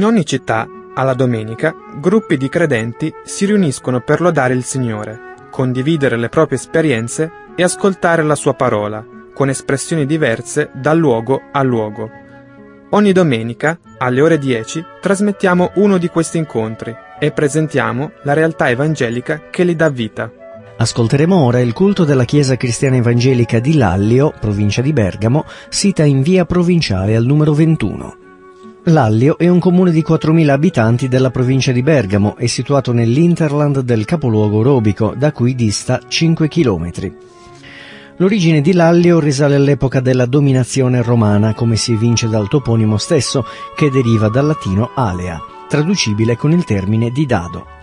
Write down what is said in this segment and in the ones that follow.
In ogni città, alla domenica, gruppi di credenti si riuniscono per lodare il Signore, condividere le proprie esperienze e ascoltare la sua parola, con espressioni diverse da luogo a luogo. Ogni domenica, alle ore 10, trasmettiamo uno di questi incontri e presentiamo la realtà evangelica che li dà vita. Ascolteremo ora il culto della Chiesa Cristiana Evangelica di Lallio, provincia di Bergamo, sita in via provinciale al numero 21. Lallio è un comune di 4.000 abitanti della provincia di Bergamo e situato nell'interland del capoluogo Robico, da cui dista 5 km. L'origine di Lallio risale all'epoca della dominazione romana, come si evince dal toponimo stesso, che deriva dal latino alea, traducibile con il termine di dado.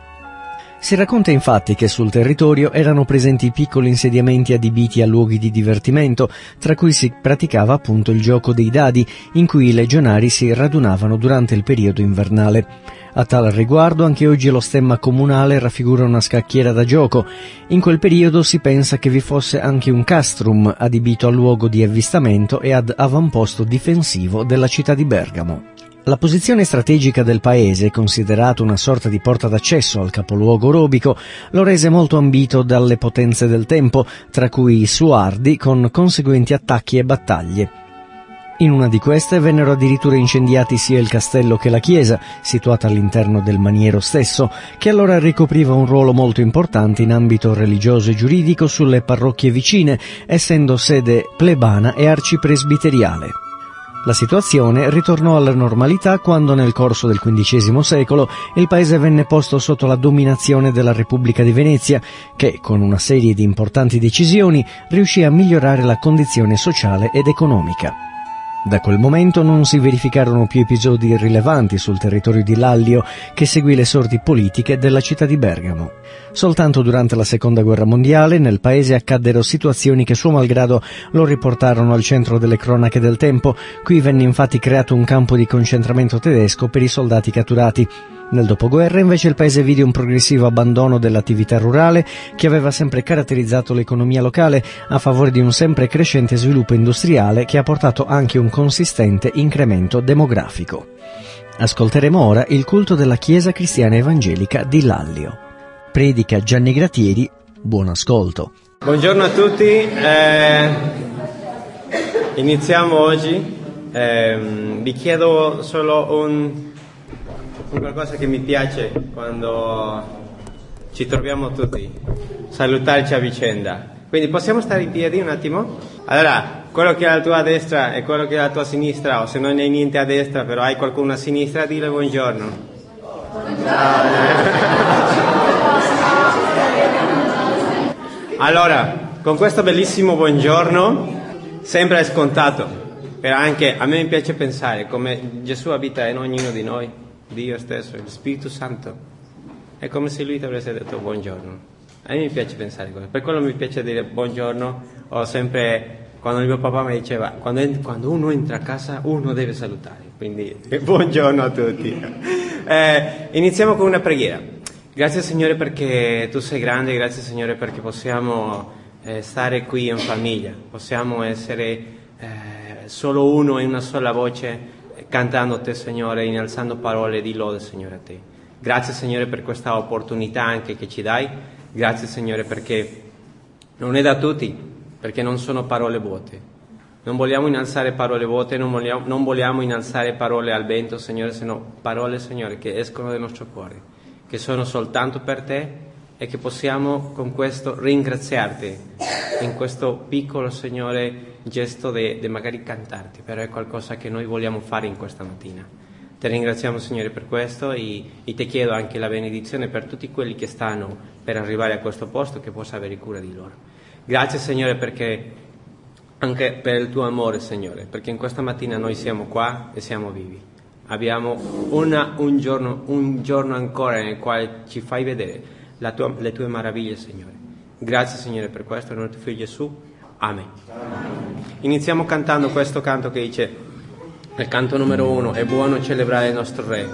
Si racconta infatti che sul territorio erano presenti piccoli insediamenti adibiti a luoghi di divertimento, tra cui si praticava appunto il gioco dei dadi, in cui i legionari si radunavano durante il periodo invernale. A tal riguardo anche oggi lo stemma comunale raffigura una scacchiera da gioco. In quel periodo si pensa che vi fosse anche un castrum adibito a luogo di avvistamento e ad avamposto difensivo della città di Bergamo. La posizione strategica del paese, considerato una sorta di porta d'accesso al capoluogo robico, lo rese molto ambito dalle potenze del tempo, tra cui i Suardi, con conseguenti attacchi e battaglie. In una di queste vennero addirittura incendiati sia il castello che la chiesa, situata all'interno del maniero stesso, che allora ricopriva un ruolo molto importante in ambito religioso e giuridico sulle parrocchie vicine, essendo sede plebana e arcipresbiteriale. La situazione ritornò alla normalità quando nel corso del XV secolo il paese venne posto sotto la dominazione della Repubblica di Venezia, che con una serie di importanti decisioni riuscì a migliorare la condizione sociale ed economica. Da quel momento non si verificarono più episodi rilevanti sul territorio di Lallio che seguì le sorti politiche della città di Bergamo. Soltanto durante la seconda guerra mondiale nel paese accaddero situazioni che suo malgrado lo riportarono al centro delle cronache del tempo. Qui venne infatti creato un campo di concentramento tedesco per i soldati catturati. Nel dopoguerra invece il paese vide un progressivo abbandono dell'attività rurale che aveva sempre caratterizzato l'economia locale a favore di un sempre crescente sviluppo industriale che ha portato anche un consistente incremento demografico. Ascolteremo ora il culto della Chiesa Cristiana Evangelica di Lallio. Predica Gianni Gratieri, buon ascolto. Buongiorno a tutti, eh, iniziamo oggi. Eh, vi chiedo solo un qualcosa che mi piace quando ci troviamo tutti, salutarci a vicenda. Quindi possiamo stare in piedi un attimo? Allora, quello che è alla tua destra e quello che è alla tua sinistra, o se non hai niente a destra, però hai qualcuno a sinistra, dile buongiorno. Allora, con questo bellissimo buongiorno sembra scontato, però anche a me piace pensare come Gesù abita in ognuno di noi, Dio stesso, il Spirito Santo. È come se lui ti avesse detto buongiorno. A me piace pensare così, per quello mi piace dire buongiorno, ho sempre, quando mio papà mi diceva, quando, quando uno entra a casa uno deve salutare, quindi buongiorno a tutti. Eh, iniziamo con una preghiera. Grazie Signore perché tu sei grande, grazie Signore perché possiamo eh, stare qui in famiglia, possiamo essere eh, solo uno in una sola voce cantando te Signore, innalzando parole di lode Signore a te. Grazie Signore per questa opportunità anche che ci dai, grazie Signore perché non è da tutti, perché non sono parole vuote. Non vogliamo innalzare parole vuote, non vogliamo, non vogliamo innalzare parole al vento Signore, se no parole Signore che escono dal nostro cuore che sono soltanto per te e che possiamo con questo ringraziarti in questo piccolo, Signore, gesto di magari cantarti, però è qualcosa che noi vogliamo fare in questa mattina. Ti ringraziamo, Signore, per questo e, e ti chiedo anche la benedizione per tutti quelli che stanno per arrivare a questo posto, che possa avere cura di loro. Grazie, Signore, perché anche per il tuo amore, Signore, perché in questa mattina noi siamo qua e siamo vivi. Abbiamo una, un, giorno, un, giorno, ancora nel quale ci fai vedere tua, le tue meraviglie, Signore. Grazie, Signore, per questo, nel tuo figlio Gesù. Amen. Iniziamo cantando questo canto che dice, il canto numero uno, è buono celebrare il nostro Re.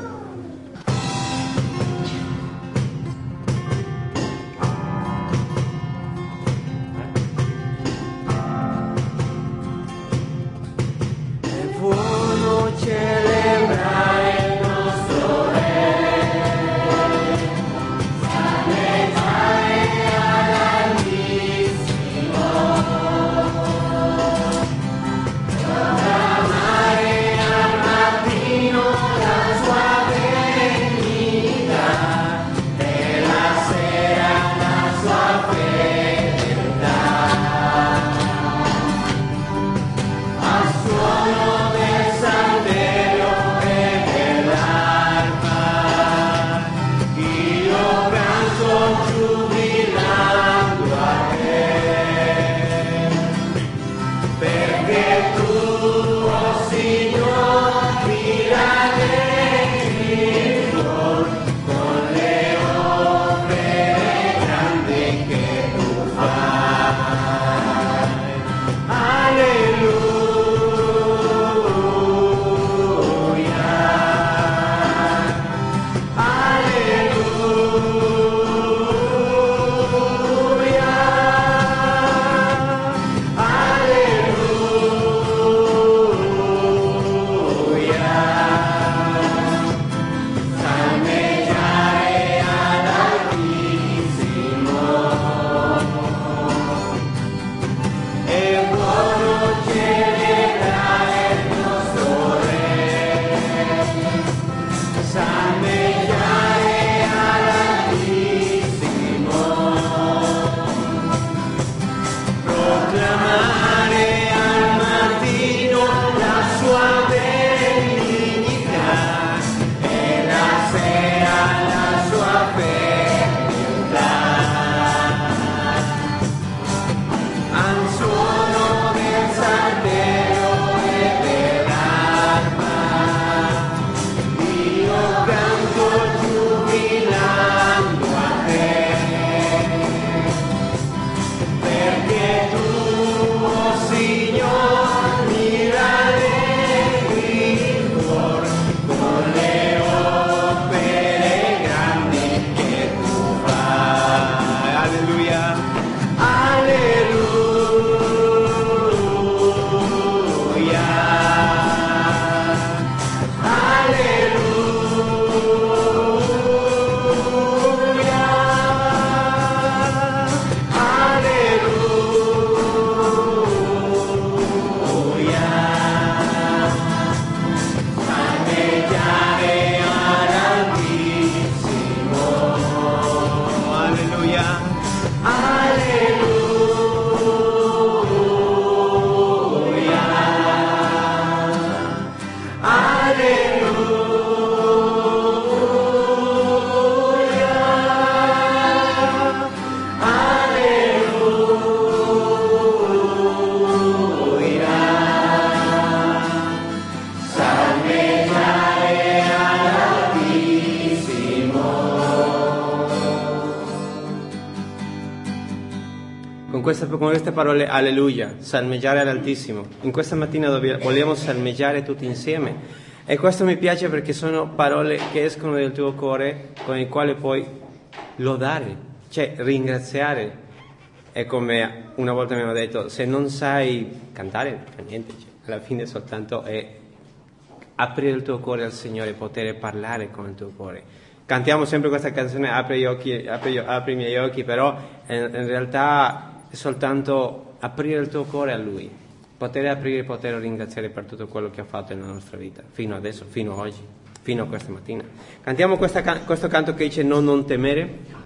Alleluia, salmeggiare all'Altissimo. In questa mattina vogliamo salmeggiare tutti insieme e questo mi piace perché sono parole che escono dal tuo cuore con le quali puoi lodare, cioè ringraziare. E come una volta mi hanno detto, se non sai cantare, niente, cioè, alla fine soltanto è aprire il tuo cuore al Signore, poter parlare con il tuo cuore. Cantiamo sempre questa canzone, apri, gli occhi, apri, apri i miei occhi, però in, in realtà è soltanto aprire il tuo cuore a Lui, poter aprire e poter ringraziare per tutto quello che ha fatto nella nostra vita, fino adesso, fino a oggi, fino a questa mattina. Cantiamo questa, questo canto che dice no, non temere.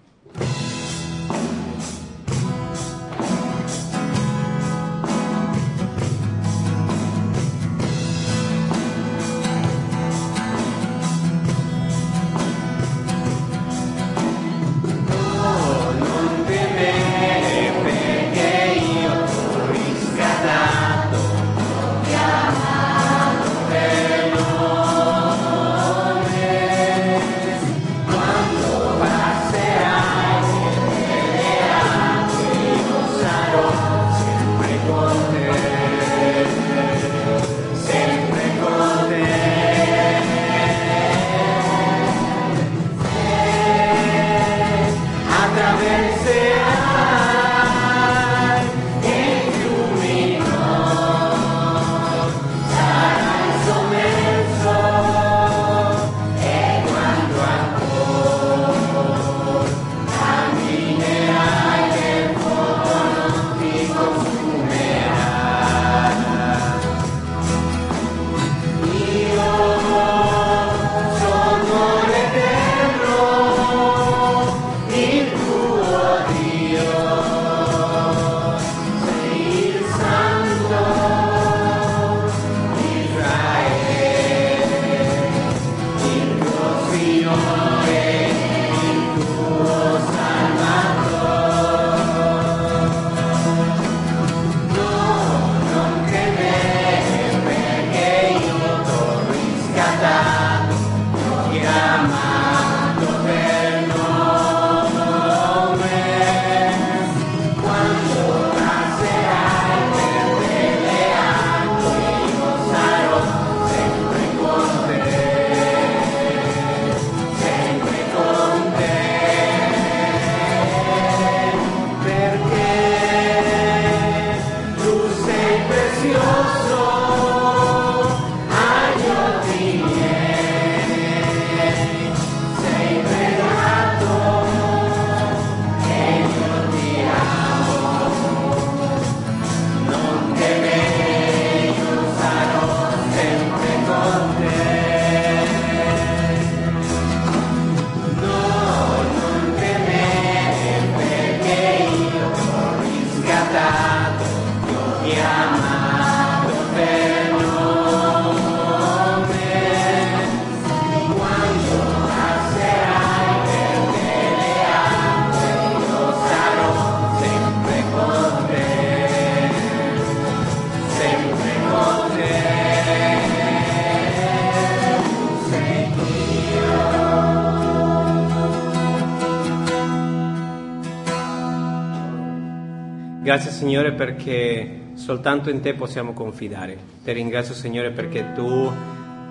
Grazie Signore perché soltanto in te possiamo confidare. Ti ringrazio Signore perché tu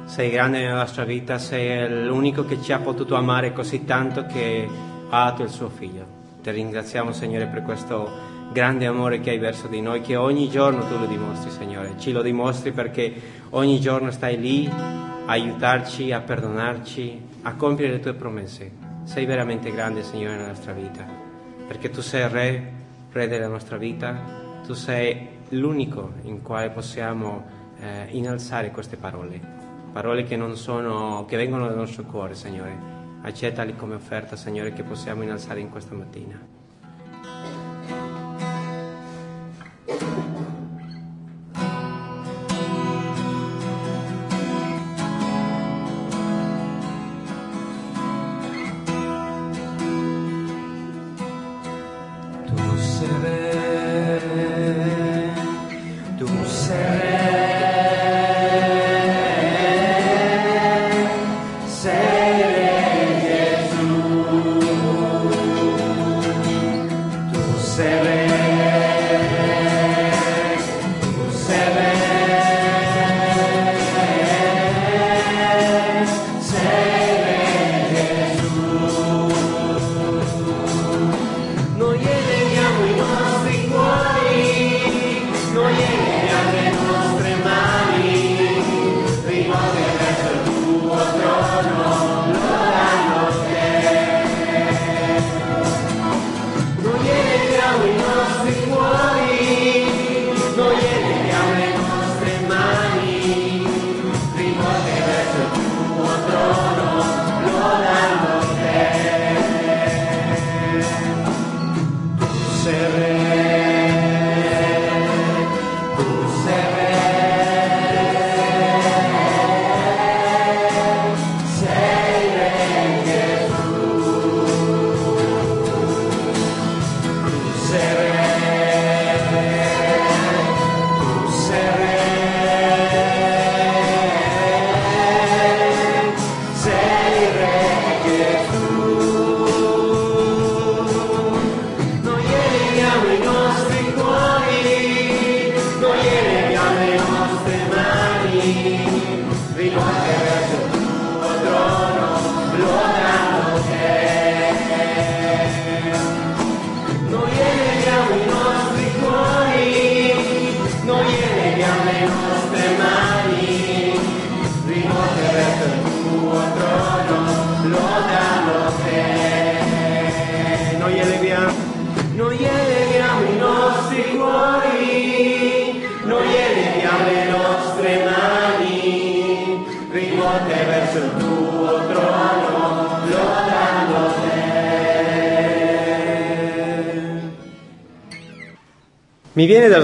sei grande nella nostra vita, sei l'unico che ci ha potuto amare così tanto che ha dato il suo figlio. Ti ringraziamo Signore per questo grande amore che hai verso di noi, che ogni giorno tu lo dimostri Signore. Ci lo dimostri perché ogni giorno stai lì a aiutarci, a perdonarci, a compiere le tue promesse. Sei veramente grande Signore nella nostra vita, perché tu sei Re, Re della nostra vita, tu sei l'unico in quale possiamo eh, innalzare queste parole, parole che, sono, che vengono dal nostro cuore, Signore. Accettali come offerta, Signore, che possiamo innalzare in questa mattina.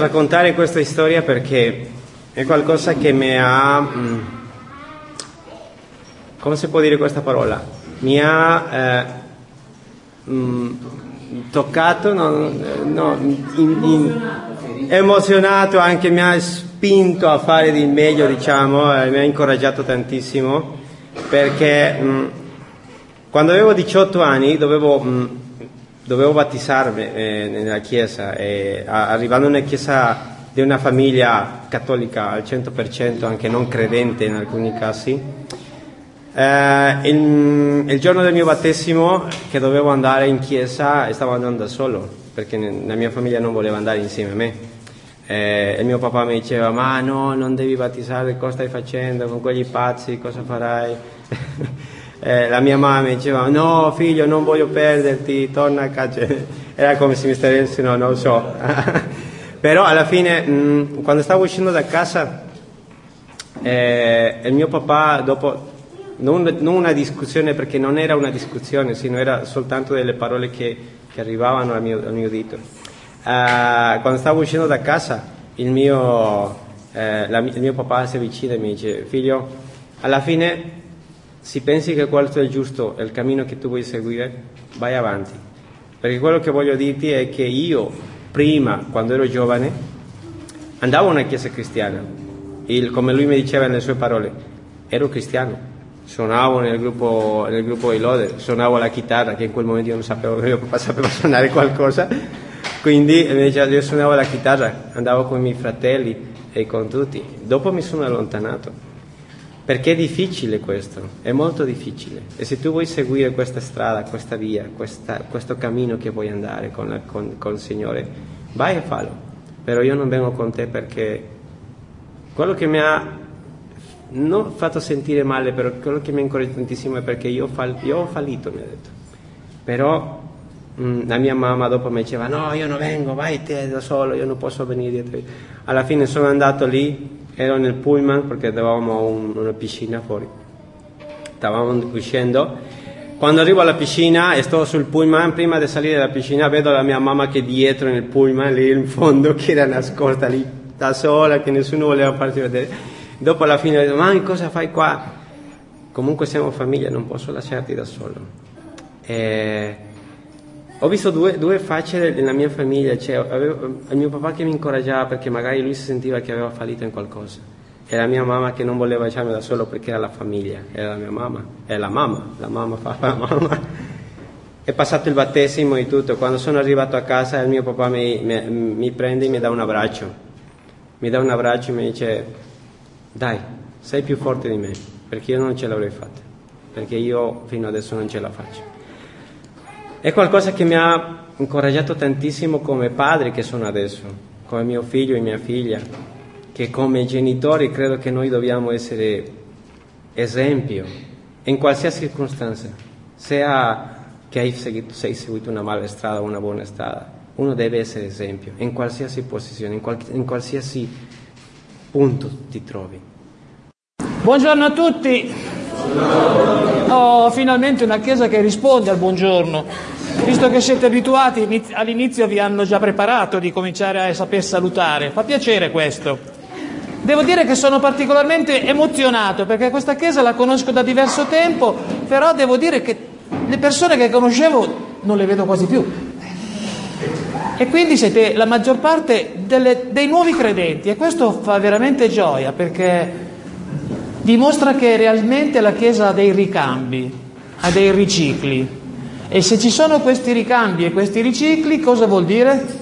Raccontare questa storia perché è qualcosa che mi ha... Mm, come si può dire questa parola? Mi ha eh, mm, toccato, no, no, in, in, emozionato, anche mi ha spinto a fare di meglio, diciamo, eh, mi ha incoraggiato tantissimo perché mh, mm, quando avevo 18 anni dovevo... Mh, dovevo battezzarmi eh, nella chiesa e arrivando una chiesa di una famiglia cattolica al 100%, anche non credente in alcuni casi, eh, il, il, giorno del mio battesimo che dovevo andare in chiesa stavo andando da solo perché la mia famiglia non voleva andare insieme a me. Eh, e mio papà mi diceva ma no, non devi battezzare, cosa stai facendo con quegli pazzi, cosa farai? eh, la mia mamma mi diceva no figlio non voglio perderti, torna a casa, era come se mi stesse no, non so. Però alla fine mh, mm, quando stavo uscendo da casa eh, il mio papà dopo non, non, una discussione perché non era una discussione, sino era soltanto delle parole che, che arrivavano al mio, al mio dito. Uh, quando stavo uscendo da casa, il mio, eh, la, il mio papà si avvicina e mi dice, figlio, alla fine se pensi che questo è giusto, è il cammino che tu vuoi seguire, vai avanti. Perché quello che voglio dirti è che io, prima, quando ero giovane, andavo a una chiesa cristiana. Il, come lui mi diceva nelle sue parole, ero cristiano. Suonavo nel gruppo, nel gruppo di Lode, suonavo la chitarra, che in quel momento io non sapevo, mio papà sapeva suonare qualcosa. Quindi invece io suonavo la chitarra, andavo con i miei fratelli e con tutti. Dopo mi sono allontanato. Perché è difficile questo, è molto difficile. E se tu vuoi seguire questa strada, questa via, questa, questo cammino che vuoi andare con, la, con, con il Signore, vai e fallo. Però io non vengo con te perché quello che mi ha non fatto sentire male, però quello che mi ha incoraggiato tantissimo è perché io, fall- io ho fallito, mi ha detto. Però mh, mm, la mia mamma dopo mi diceva no, io non vengo, vai te da solo, io non posso venire dietro. Alla fine sono andato lì, ero nel pullman perché avevamo un, una piscina fuori. Stavamo uscendo. Quando arrivo alla piscina e sto sul pullman, prima di salire dalla piscina vedo la mia mamma che dietro nel pullman, lì in fondo, che era nascosta lì da sola, che nessuno voleva farsi vedere. Dopo alla fine ho detto, ma cosa fai qua? Comunque siamo famiglia, non posso lasciarti da solo. E ho visto due, due facce nella mia famiglia, cioè, avevo, il mio papà che mi incoraggiava perché magari lui si sentiva che aveva fallito in qualcosa e la mia mamma che non voleva lasciarmi da solo perché era la famiglia, era la mia mamma, è la mamma, la mamma fa la mamma. È passato il battesimo e tutto, quando sono arrivato a casa il mio papà mi, mi, mi prende e mi dà un abbraccio, mi dà un abbraccio e mi dice dai, sei più forte di me, perché io non ce l'avrei fatta, perché io fino adesso non ce la faccio. È qualcosa che mi ha incoraggiato tantissimo come padre che sono adesso, come mio figlio e mia figlia, che come genitori credo che noi dobbiamo essere esempio in qualsiasi circostanza, sia che hai seguito, sei seguito una mala strada o una buona strada, uno deve essere esempio in qualsiasi posizione, in, qual, in qualsiasi punto ti trovi. Buongiorno a tutti. Ho finalmente una chiesa che risponde al buongiorno. Visto che siete abituati, all'inizio vi hanno già preparato di cominciare a saper salutare. Fa piacere questo. Devo dire che sono particolarmente emozionato perché questa chiesa la conosco da diverso tempo, però devo dire che le persone che conoscevo non le vedo quasi più. E quindi siete la maggior parte delle, dei nuovi credenti e questo fa veramente gioia perché dimostra che realmente la Chiesa ha dei ricambi, ha dei ricicli. E se ci sono questi ricambi e questi ricicli, cosa vuol dire?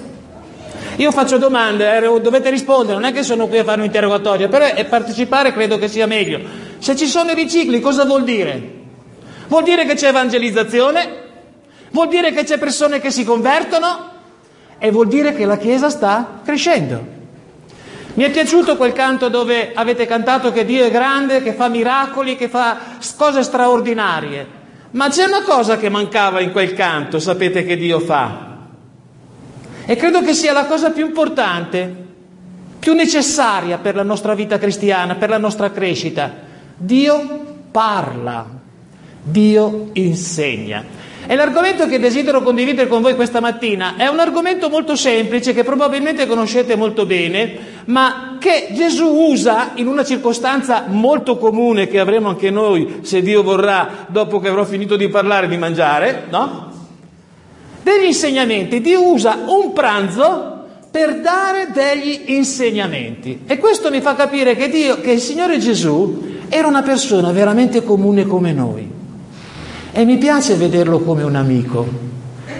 Io faccio domande, eh, dovete rispondere, non è che sono qui a fare un interrogatorio, però partecipare credo che sia meglio. Se ci sono i ricicli, cosa vuol dire? Vuol dire che c'è evangelizzazione? Vuol dire che c'è persone che si convertono? E vuol dire che la Chiesa sta crescendo. Mi è piaciuto quel canto dove avete cantato che Dio è grande, che fa miracoli, che fa cose straordinarie. Ma c'è una cosa che mancava in quel canto, sapete che Dio fa. E credo che sia la cosa più importante, più necessaria per la nostra vita cristiana, per la nostra crescita. Dio parla, Dio insegna. E l'argomento che desidero condividere con voi questa mattina è un argomento molto semplice che probabilmente conoscete molto bene, ma che Gesù usa in una circostanza molto comune che avremo anche noi, se Dio vorrà, dopo che avrò finito di parlare di mangiare, no? Degli insegnamenti. Dio usa un pranzo per dare degli insegnamenti. E questo mi fa capire che, Dio, che il Signore Gesù era una persona veramente comune come noi. E mi piace vederlo come un amico,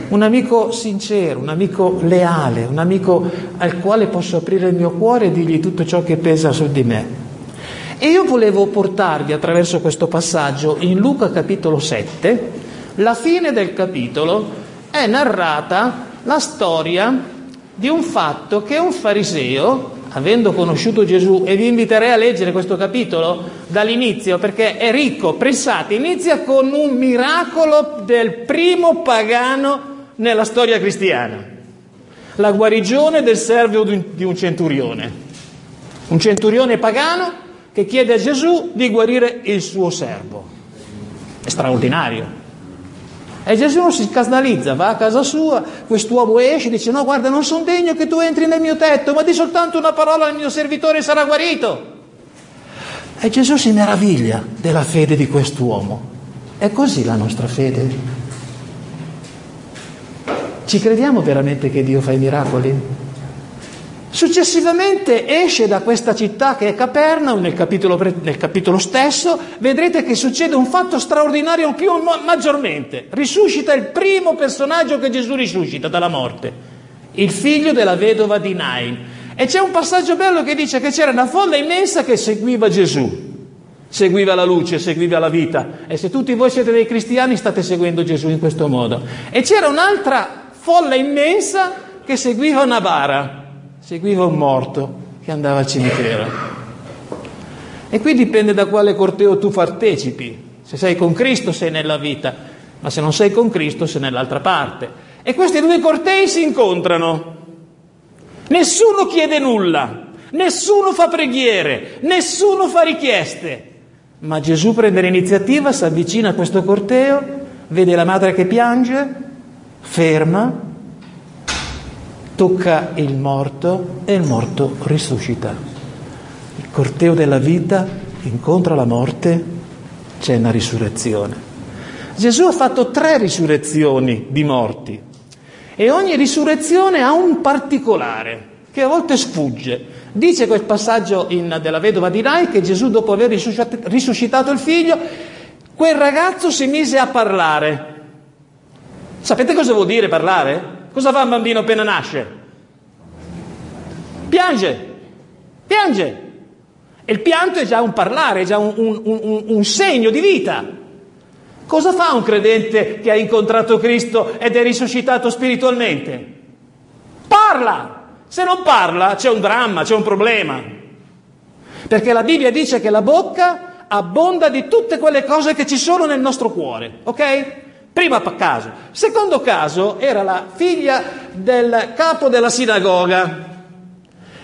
un amico sincero, un amico leale, un amico al quale posso aprire il mio cuore e dirgli tutto ciò che pesa su di me. E io volevo portarvi attraverso questo passaggio in Luca capitolo 7, la fine del capitolo è narrata la storia di un fatto che un fariseo avendo conosciuto Gesù, e vi inviterei a leggere questo capitolo dall'inizio perché è ricco, pensate, inizia con un miracolo del primo pagano nella storia cristiana, la guarigione del servo di un centurione, un centurione pagano che chiede a Gesù di guarire il suo servo, è straordinario. E Gesù si scandalizza, va a casa sua, quest'uomo esce e dice no guarda non sono degno che tu entri nel mio tetto, ma di soltanto una parola al mio servitore sarà guarito. E Gesù si meraviglia della fede di quest'uomo. È così la nostra fede. Ci crediamo veramente che Dio fa i miracoli? Successivamente esce da questa città che è Capernaum, nel capitolo, nel capitolo, stesso, vedrete che succede un fatto straordinario più maggiormente. Risuscita il primo personaggio che Gesù risuscita dalla morte, il figlio della vedova di Nain. E c'è un passaggio bello che dice che c'era una folla immensa che seguiva Gesù, seguiva la luce, seguiva la vita. E se tutti voi siete dei cristiani state seguendo Gesù in questo modo. E c'era un'altra folla immensa che seguiva una bara, seguiva un morto che andava al cimitero. E qui dipende da quale corteo tu partecipi. Se sei con Cristo sei nella vita, ma se non sei con Cristo sei nell'altra parte. E questi due cortei si incontrano. Nessuno chiede nulla, nessuno fa preghiere, nessuno fa richieste. Ma Gesù prende l'iniziativa, si avvicina a questo corteo, vede la madre che piange, ferma, tocca il morto e il morto risuscita. Il corteo della vita incontra la morte, c'è una risurrezione. Gesù ha fatto tre risurrezioni di morti. E ogni risurrezione ha un particolare che a volte sfugge. Dice quel passaggio in, della vedova di Rai che Gesù, dopo aver risuscitato il figlio, quel ragazzo si mise a parlare. Sapete cosa vuol dire parlare? Cosa fa un bambino appena nasce? Piange, piange. E il pianto è già un parlare, è già un, un, un, un segno di vita. Cosa fa un credente che ha incontrato Cristo ed è risuscitato spiritualmente? Parla! Se non parla c'è un dramma, c'è un problema. Perché la Bibbia dice che la bocca abbonda di tutte quelle cose che ci sono nel nostro cuore, ok? Primo caso. Secondo caso era la figlia del capo della sinagoga.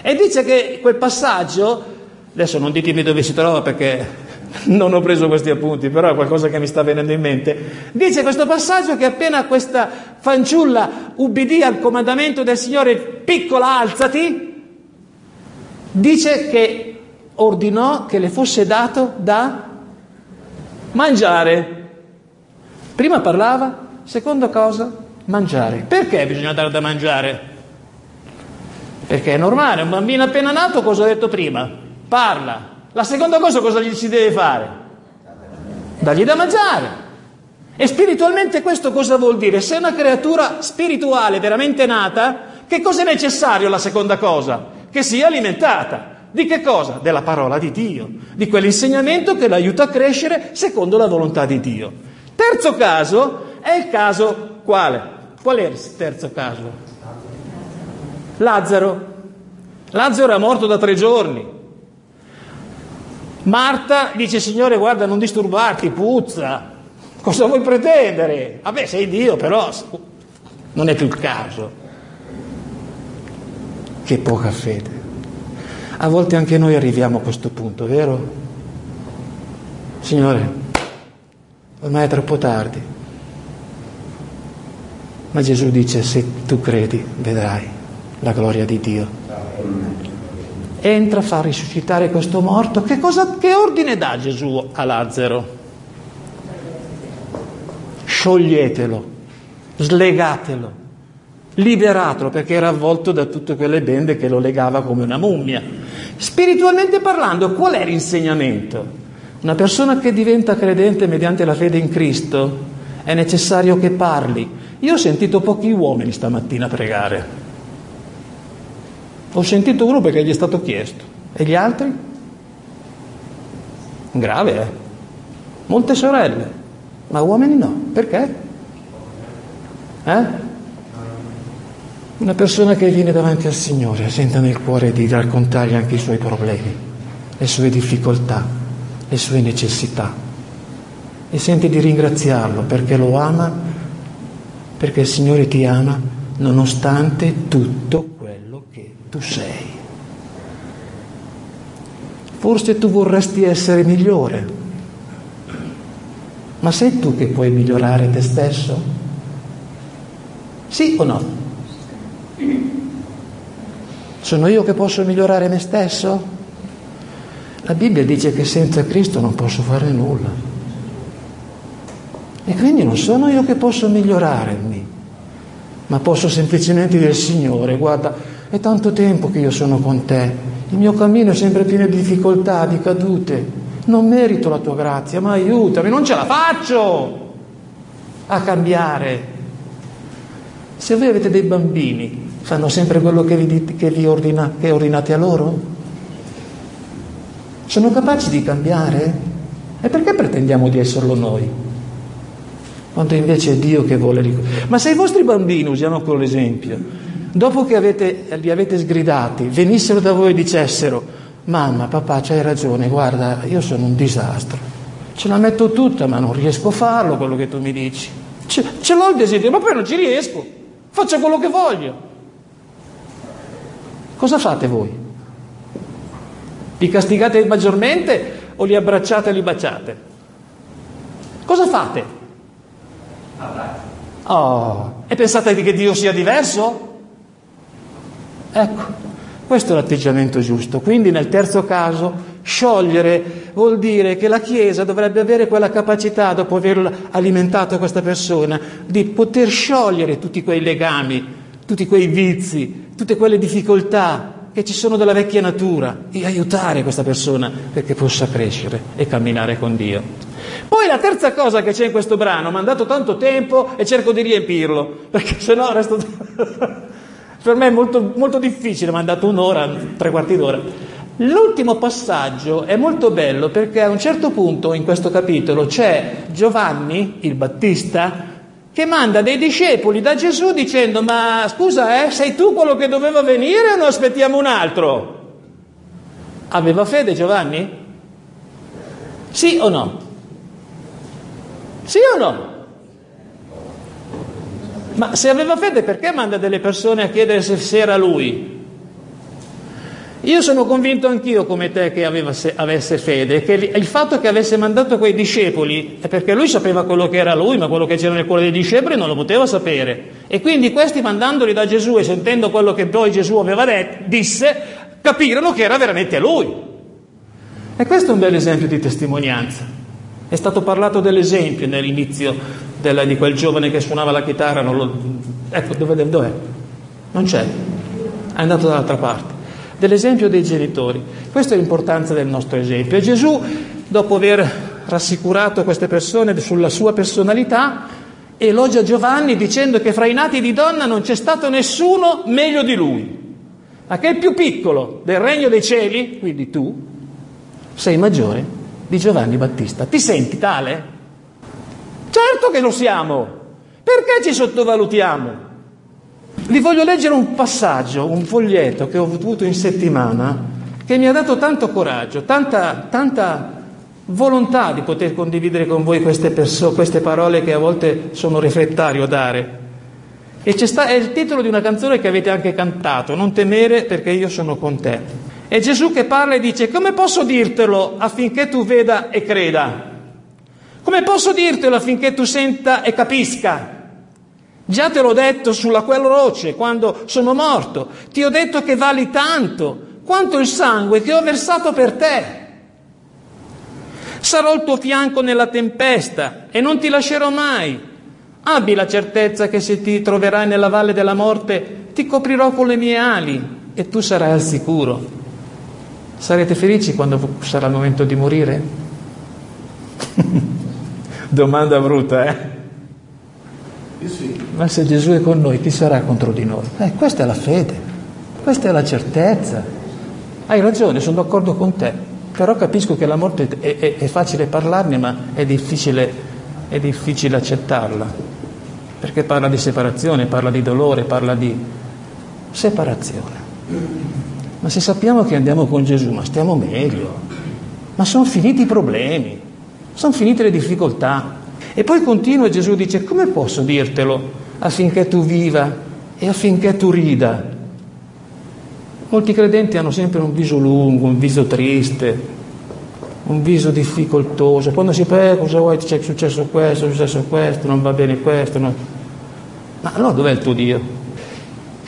E dice che quel passaggio, adesso non ditemi dove si trova perché non ho preso questi appunti, però è qualcosa che mi sta venendo in mente. Dice questo passaggio che appena questa fanciulla ubbidì al comandamento del Signore, piccola alzati, dice che ordinò che le fosse dato da mangiare. Prima parlava, seconda cosa, mangiare. Perché bisogna dare da mangiare? Perché è normale, un bambino appena nato, cosa ho detto prima? Parla, la seconda cosa cosa gli si deve fare? Dargli da mangiare. E spiritualmente questo cosa vuol dire? Se è una creatura spirituale veramente nata, che cosa è necessario la seconda cosa? Che sia alimentata. Di che cosa? Della parola di Dio, di quell'insegnamento che l'aiuta a crescere secondo la volontà di Dio. Terzo caso è il caso quale? Qual è il terzo caso? Lazzaro. Lazzaro era morto da tre giorni. Marta dice, Signore, guarda, non disturbarti, puzza. Cosa vuoi pretendere? Vabbè, sei Dio, però non è più il caso. Che poca fede. A volte anche noi arriviamo a questo punto, vero? Signore, ormai è troppo tardi. Ma Gesù dice, se tu credi, vedrai la gloria di Dio entra, fa risuscitare questo morto. Che, cosa, che ordine dà Gesù a Lazzaro? Scioglietelo, slegatelo, liberatelo perché era avvolto da tutte quelle bende che lo legava come una mummia. Spiritualmente parlando, qual è l'insegnamento? Una persona che diventa credente mediante la fede in Cristo è necessario che parli. Io ho sentito pochi uomini stamattina pregare. Ho sentito uno perché gli è stato chiesto. E gli altri? Grave, eh? Molte sorelle, ma uomini no. Perché? Eh? Una persona che viene davanti al Signore sente nel cuore di raccontargli anche i suoi problemi, le sue difficoltà, le sue necessità e sente di ringraziarlo perché lo ama, perché il Signore ti ama nonostante tutto tu sei. Forse tu vorresti essere migliore, ma sei tu che puoi migliorare te stesso? Sì o no? Sono io che posso migliorare me stesso? La Bibbia dice che senza Cristo non posso fare nulla. E quindi non sono io che posso migliorarmi, ma posso semplicemente dire Signore, guarda, è tanto tempo che io sono con te, il mio cammino è sempre pieno di difficoltà, di cadute, non merito la tua grazia, ma aiutami, non ce la faccio a cambiare. Se voi avete dei bambini, Fanno sempre quello che vi, che vi ordina, che ordinate a loro? Sono capaci di cambiare? E perché pretendiamo di esserlo noi? Quando invece è Dio che vuole ricordare. Ma se i vostri bambini, usiamo quell'esempio, dopo che avete, li avete sgridati, venissero da voi e dicessero, mamma, papà, c'hai ragione, guarda, io sono un disastro, ce la metto tutta, ma non riesco a farlo quello che tu mi dici. Ce, ce l'ho il desiderio, ma poi non ci riesco, faccio quello che voglio. Cosa fate voi? Li castigate maggiormente o li abbracciate e li baciate? Cosa fate? Oh, e pensate che Dio sia diverso? Ecco, questo è l'atteggiamento giusto. Quindi nel terzo caso, sciogliere vuol dire che la Chiesa dovrebbe avere quella capacità, dopo aver alimentato questa persona, di poter sciogliere tutti quei legami, tutti quei vizi, tutte quelle difficoltà che ci sono della vecchia natura e aiutare questa persona perché possa crescere e camminare con Dio. Poi la terza cosa che c'è in questo brano, mi ha dato tanto tempo e cerco di riempirlo, perché sennò resto... per me è molto, molto difficile, mi ha dato un'ora, tre quarti d'ora. L'ultimo passaggio è molto bello perché a un certo punto in questo capitolo c'è Giovanni, il Battista, che manda dei discepoli da Gesù dicendo ma scusa, eh, sei tu quello che doveva venire o non aspettiamo un altro? Aveva fede Giovanni? Sì o no? Sì o no? Ma se aveva fede perché manda delle persone a chiedere se era lui? Io sono convinto anch'io come te che aveva, avesse fede, che il fatto che avesse mandato quei discepoli è perché lui sapeva quello che era lui, ma quello che c'era nel cuore dei discepoli non lo poteva sapere. E quindi questi mandandoli da Gesù e sentendo quello che poi Gesù aveva detto, disse, capirono che era veramente lui. E questo è un bel esempio di testimonianza. È stato parlato dell'esempio nell'inizio della, di quel giovane che suonava la chitarra, lo, ecco, dove, dov'è? Non c'è, è andato dall'altra parte dell'esempio dei genitori. Questa è l'importanza del nostro esempio. E Gesù, dopo aver rassicurato queste persone sulla sua personalità, elogia Giovanni dicendo che fra i nati di donna non c'è stato nessuno meglio di lui, ma che il più piccolo del regno dei cieli, quindi tu, sei maggiore di Giovanni Battista. Ti senti tale? Certo che lo siamo. Perché ci sottovalutiamo? Vi voglio leggere un passaggio, un foglietto che ho avuto in settimana, che mi ha dato tanto coraggio, tanta, tanta volontà di poter condividere con voi queste, perso- queste parole che a volte sono refrattario a dare. E sta- è il titolo di una canzone che avete anche cantato, Non temere perché io sono con te. È Gesù che parla e dice, come posso dirtelo affinché tu veda e creda? Come posso dirtelo affinché tu senta e capisca? Già te l'ho detto sulla quella croce quando sono morto, ti ho detto che vali tanto quanto il sangue che ho versato per te. Sarò al tuo fianco nella tempesta e non ti lascerò mai. Abbi la certezza che se ti troverai nella valle della morte ti coprirò con le mie ali e tu sarai al sicuro. Sarete felici quando sarà il momento di morire? Domanda brutta, eh? Ma se Gesù è con noi, chi sarà contro di noi? Eh, questa è la fede, questa è la certezza. Hai ragione, sono d'accordo con te, però capisco che la morte è, è, è facile parlarne, ma è difficile, è difficile accettarla, perché parla di separazione, parla di dolore, parla di separazione. Ma se sappiamo che andiamo con Gesù, ma stiamo meglio, ma sono finiti i problemi, sono finite le difficoltà, e poi continua Gesù dice, come posso dirtelo affinché tu viva e affinché tu rida? Molti credenti hanno sempre un viso lungo, un viso triste, un viso difficoltoso. Quando si eh, cosa vuoi? C'è successo questo, è successo questo, non va bene questo. No. Ma allora dov'è il tuo Dio?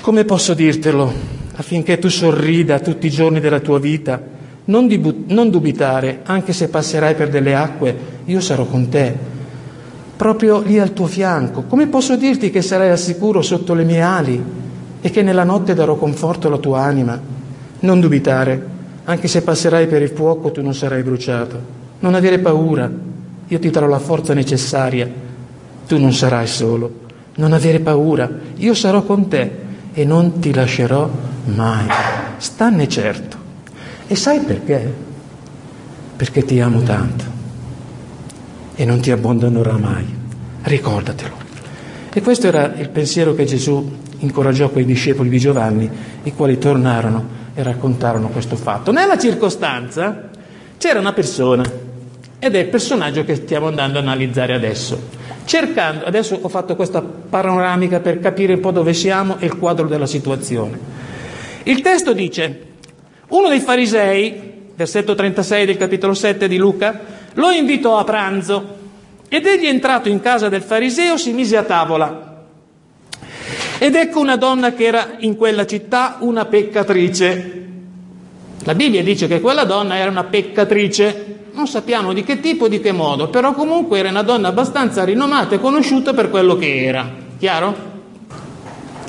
Come posso dirtelo affinché tu sorrida tutti i giorni della tua vita? Non, dibu- non dubitare, anche se passerai per delle acque, io sarò con te proprio lì al tuo fianco. Come posso dirti che sarai al sicuro sotto le mie ali e che nella notte darò conforto alla tua anima? Non dubitare, anche se passerai per il fuoco tu non sarai bruciato. Non avere paura, io ti darò la forza necessaria, tu non sarai solo. Non avere paura, io sarò con te e non ti lascerò mai. Stanne certo. E sai perché? Perché ti amo tanto e non ti abbandonerò mai. Ricordatelo. E questo era il pensiero che Gesù incoraggiò quei discepoli di Giovanni, i quali tornarono e raccontarono questo fatto. Nella circostanza c'era una persona ed è il personaggio che stiamo andando ad analizzare adesso. Cercando, adesso ho fatto questa panoramica per capire un po' dove siamo e il quadro della situazione. Il testo dice, uno dei farisei, versetto 36 del capitolo 7 di Luca, lo invitò a pranzo ed egli entrato in casa del fariseo si mise a tavola. Ed ecco una donna che era in quella città una peccatrice. La Bibbia dice che quella donna era una peccatrice, non sappiamo di che tipo e di che modo, però comunque era una donna abbastanza rinomata e conosciuta per quello che era. Chiaro?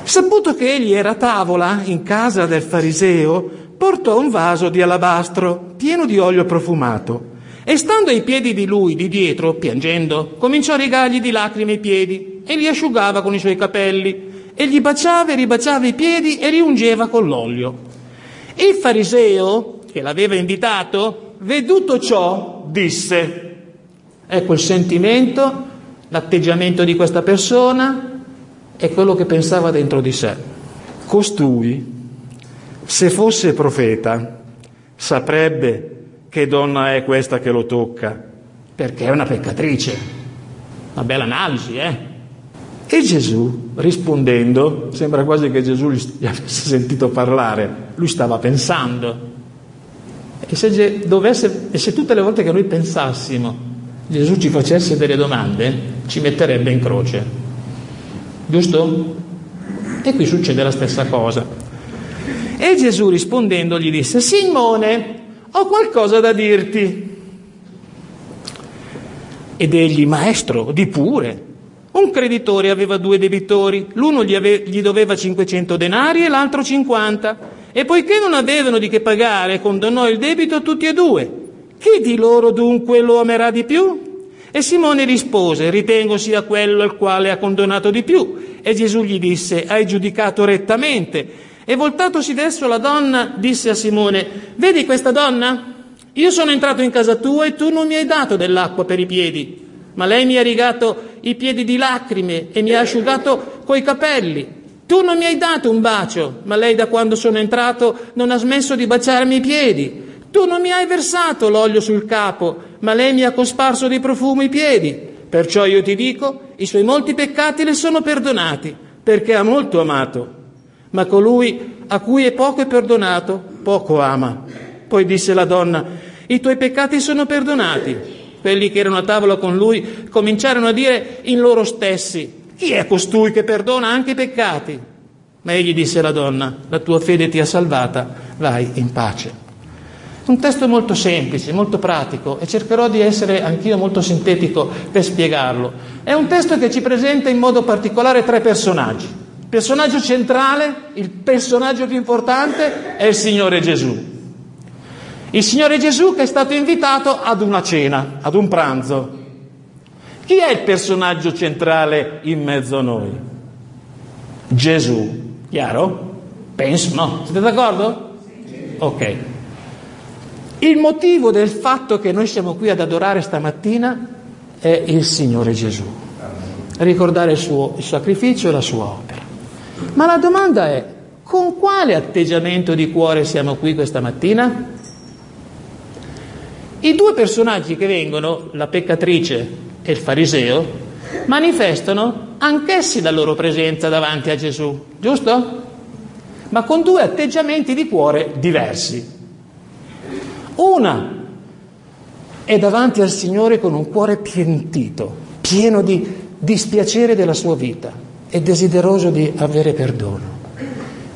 Saputo che egli era a tavola in casa del fariseo, portò un vaso di alabastro pieno di olio profumato e stando ai piedi di lui di dietro, piangendo, cominciò a rigargli di lacrime i piedi e li asciugava con i suoi capelli e gli baciava e ribaciava i piedi e riungeva con l'olio. Il fariseo, che l'aveva invitato, veduto ciò, disse, ecco il sentimento, l'atteggiamento di questa persona e quello che pensava dentro di sé. Costui, se fosse profeta, saprebbe che donna è questa che lo tocca, perché è una peccatrice. Una bella analisi, eh? E Gesù, rispondendo, sembra quasi che Gesù gli avesse sentito parlare, lui stava pensando. E se, dovesse, e se tutte le volte che noi pensassimo Gesù ci facesse delle domande, ci metterebbe in croce. Giusto? E qui succede la stessa cosa. E Gesù rispondendo gli disse, Simone, ho qualcosa da dirti. Ed egli, maestro, di pure. Un creditore aveva due debitori, l'uno gli, ave- gli, doveva 500 denari e l'altro 50, e poiché non avevano di che pagare, condonò il debito a tutti e due. Chi di loro dunque lo amerà di più? E Simone rispose, ritengo sia quello al quale ha condonato di più. E Gesù gli disse, hai giudicato rettamente. E voltatosi verso la donna, disse a Simone, vedi questa donna? Io sono entrato in casa tua e tu non mi hai dato dell'acqua per i piedi ma lei mi ha rigato i piedi di lacrime e mi ha asciugato coi capelli. Tu non mi hai dato un bacio, ma lei da quando sono entrato non ha smesso di baciarmi i piedi. Tu non mi hai versato l'olio sul capo, ma lei mi ha cosparso di profumo i piedi. Perciò io ti dico, i suoi molti peccati le sono perdonati, perché ha molto amato. Ma colui a cui è poco è perdonato, poco ama. Poi disse la donna, i tuoi peccati sono perdonati. Quelli che erano a tavola con lui cominciarono a dire in loro stessi, chi è costui che perdona anche i peccati? Ma egli disse alla donna, la tua fede ti ha salvata, vai in pace. Un testo molto semplice, molto pratico e cercherò di essere anch'io molto sintetico per spiegarlo. È un testo che ci presenta in modo particolare tre personaggi. Personaggio centrale, il personaggio più importante è il Signore Gesù. Il Signore Gesù che è stato invitato ad una cena, ad un pranzo. Chi è il personaggio centrale in mezzo a noi? Gesù. Chiaro? Penso, no? Siete d'accordo? Ok. Il motivo del fatto che noi siamo qui ad adorare stamattina è il Signore Gesù. Ricordare il suo il sacrificio e la sua opera. Ma la domanda è, con quale atteggiamento di cuore siamo qui questa mattina? I due personaggi che vengono, la peccatrice e il fariseo, manifestano anch'essi la loro presenza davanti a Gesù, giusto? Ma con due atteggiamenti di cuore diversi. Una è davanti al Signore con un cuore pientito, pieno di dispiacere della sua vita e desideroso di avere perdono.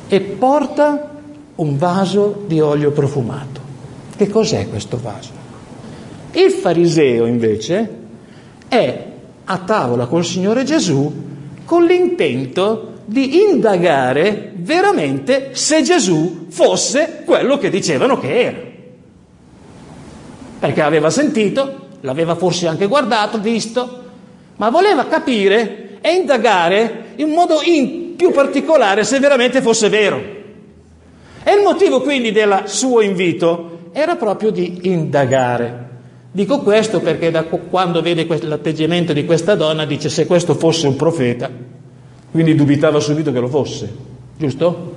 E porta un vaso di olio profumato. Che cos'è questo vaso? Il fariseo invece è a tavola col Signore Gesù con l'intento di indagare veramente se Gesù fosse quello che dicevano che era. Perché aveva sentito, l'aveva forse anche guardato, visto, ma voleva capire e indagare in modo in, più particolare se veramente fosse vero. E il motivo quindi del suo invito era proprio di indagare. Dico questo perché da quando vede l'atteggiamento di questa donna dice se questo fosse un profeta, quindi dubitava subito che lo fosse, giusto?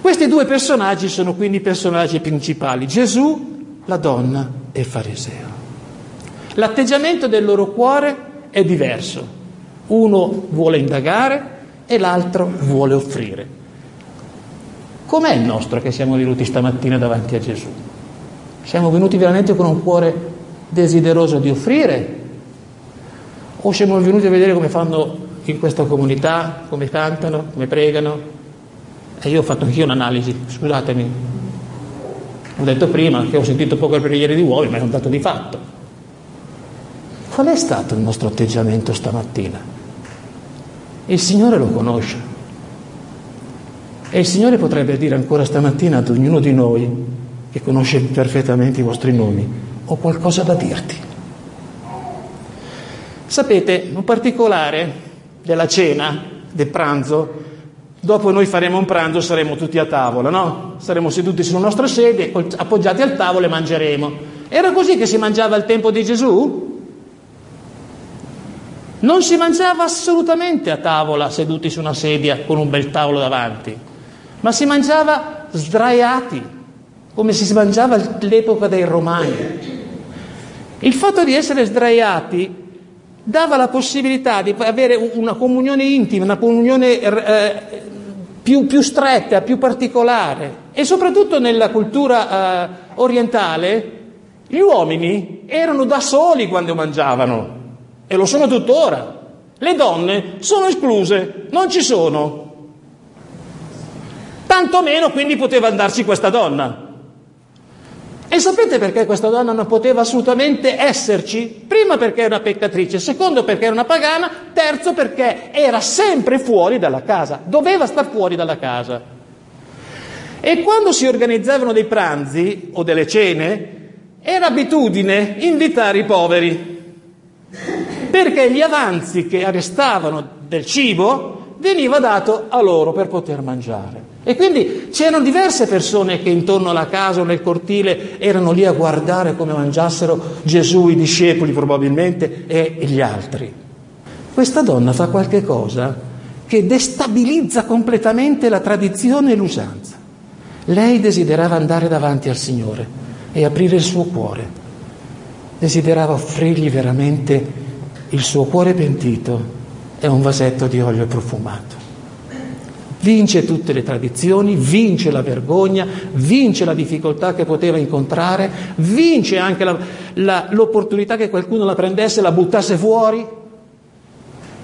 Questi due personaggi sono quindi i personaggi principali, Gesù, la donna e il fariseo. L'atteggiamento del loro cuore è diverso. Uno vuole indagare e l'altro vuole offrire. Com'è il nostro che siamo venuti stamattina davanti a Gesù? Siamo venuti veramente con un cuore desideroso di offrire? O siamo venuti a vedere come fanno in questa comunità, come cantano, come pregano, e io ho fatto anch'io un'analisi, scusatemi. Ho detto prima che ho sentito poco le preghiere di uomini, ma è un dato di fatto. Qual è stato il nostro atteggiamento stamattina? Il Signore lo conosce. E il Signore potrebbe dire ancora stamattina ad ognuno di noi, che conosce perfettamente i vostri nomi, ho qualcosa da dirti. Sapete, un particolare della cena, del pranzo, Dopo noi faremo un pranzo, saremo tutti a tavola, no? Saremo seduti sulla nostra sede, appoggiati al tavolo e mangeremo. Era così che si mangiava al tempo di Gesù? Non si mangiava assolutamente a tavola seduti su una sedia con un bel tavolo davanti, ma si mangiava sdraiati, come si mangiava all'epoca dei romani. Il fatto di essere sdraiati dava la possibilità di avere una comunione intima, una comunione eh, più, più stretta, più particolare. E soprattutto nella cultura eh, orientale gli uomini erano da soli quando mangiavano e lo sono tuttora. Le donne sono escluse, non ci sono. Tanto meno quindi poteva andarci questa donna. E sapete perché questa donna non poteva assolutamente esserci? Prima perché era una peccatrice, secondo perché era una pagana, terzo perché era sempre fuori dalla casa, doveva star fuori dalla casa. E quando si organizzavano dei pranzi o delle cene, era abitudine invitare i poveri, perché gli avanzi che restavano del cibo veniva dato a loro per poter mangiare. E quindi c'erano diverse persone che intorno alla casa o nel cortile erano lì a guardare come mangiassero Gesù, i discepoli probabilmente e gli altri. Questa donna fa qualche cosa che destabilizza completamente la tradizione e l'usanza. Lei desiderava andare davanti al Signore e aprire il suo cuore. Desiderava offrirgli veramente il suo cuore pentito e un vasetto di olio profumato. Vince tutte le tradizioni, vince la vergogna, vince la difficoltà che poteva incontrare, vince anche la, la, l'opportunità che qualcuno la prendesse e la buttasse fuori,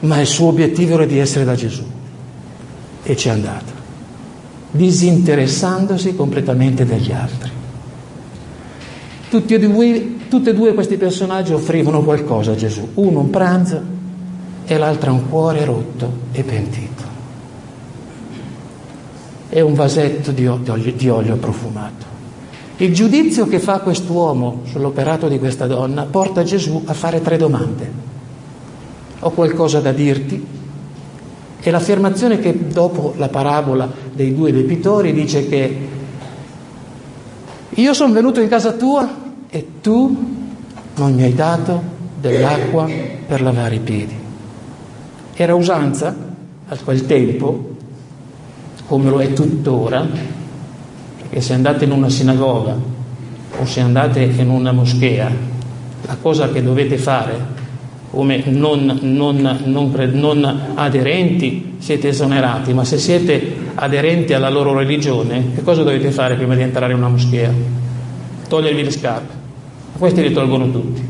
ma il suo obiettivo era di essere da Gesù. E ci è andata, disinteressandosi completamente degli altri. Tutti e, due, tutti e due questi personaggi offrivano qualcosa a Gesù, uno un pranzo e l'altro un cuore rotto e pentito e un vasetto di olio, di olio profumato. Il giudizio che fa quest'uomo sull'operato di questa donna porta Gesù a fare tre domande. Ho qualcosa da dirti? E l'affermazione che dopo la parabola dei due debitori dice che io sono venuto in casa tua e tu non mi hai dato dell'acqua per lavare i piedi. Era usanza a quel tempo come lo è tuttora, perché se andate in una sinagoga o se andate in una moschea, la cosa che dovete fare come non, non, non, non, aderenti siete esonerati, ma se siete aderenti alla loro religione, che cosa dovete fare prima di entrare in una moschea? Togliervi le scarpe. Questi li tolgono tutti.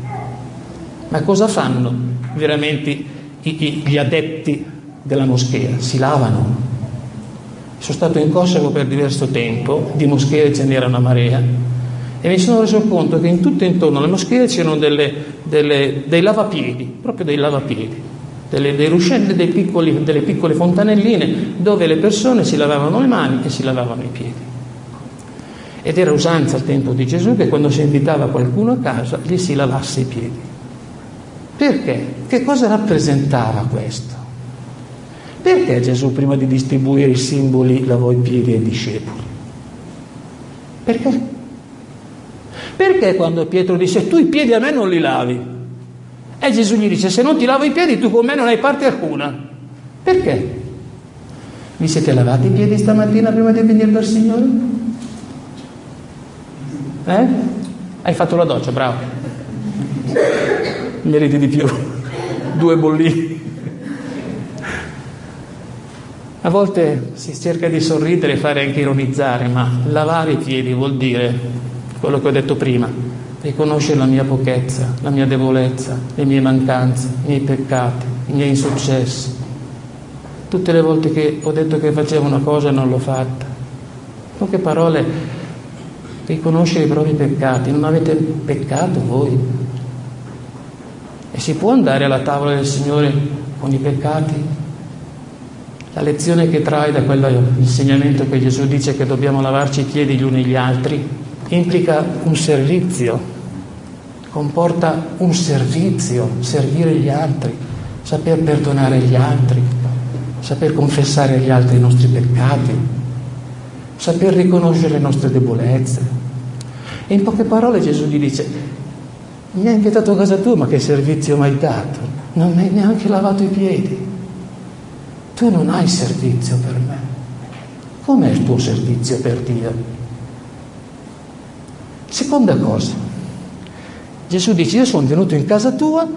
Ma cosa fanno veramente gli adepti della moschea? Si lavano, sono stato in Kosovo per diverso tempo, di moschee ce n'era una marea, e mi sono reso conto che in tutto intorno alle moschee c'erano delle, delle, dei lavapiedi, proprio dei lavapiedi, delle, dei ruscelli, delle piccole fontanelline dove le persone si lavavano le mani e si lavavano i piedi. Ed era usanza al tempo di Gesù che quando si invitava qualcuno a casa gli si lavasse i piedi. Perché? Che cosa rappresentava questo? Perché Gesù prima di distribuire i simboli lavò i piedi ai discepoli? Perché? Perché quando Pietro disse tu i piedi a me non li lavi? E Gesù gli dice se non ti lavo i piedi tu con me non hai parte alcuna. Perché? Vi siete lavati i piedi stamattina prima di venire dal Signore? Eh? Hai fatto la doccia, bravo. Meriti di più. Due bollini. A volte si cerca di sorridere e fare anche ironizzare, ma lavare i piedi vuol dire quello che ho detto prima, riconoscere la mia pochezza, la mia debolezza, le mie mancanze, i miei peccati, i miei insuccessi. Tutte le volte che ho detto che facevo una cosa non l'ho fatta. Poche parole, riconoscere i propri peccati. Non avete peccato voi? E si può andare alla tavola del Signore con i peccati? La lezione che trai da quell'insegnamento che Gesù dice che dobbiamo lavarci i piedi gli uni gli altri implica un servizio, comporta un servizio, servire gli altri, saper perdonare gli altri, saper confessare agli altri i nostri peccati, saper riconoscere le nostre debolezze. E in poche parole Gesù gli dice, mi hai invitato a casa tua, ma che servizio mi hai dato? Non mi hai neanche lavato i piedi. Tu non hai servizio per me. Com'è il tuo servizio per Dio? Seconda cosa, Gesù dice, io sono venuto in casa tua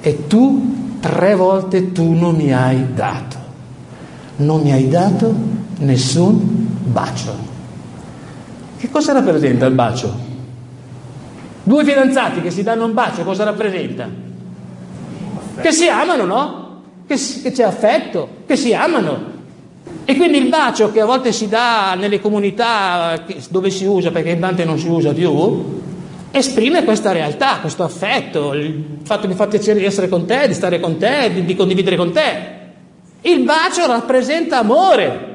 e tu tre volte tu non mi hai dato. Non mi hai dato nessun bacio. Che cosa rappresenta il bacio? Due fidanzati che si danno un bacio, cosa rappresenta? Che si amano, no? che, che c'è affetto, che si amano. E quindi il bacio che a volte si dà nelle comunità dove si usa, perché in tante non si usa più, esprime questa realtà, questo affetto, il fatto di far piacere di essere con te, di stare con te, di, di condividere con te. Il bacio rappresenta amore.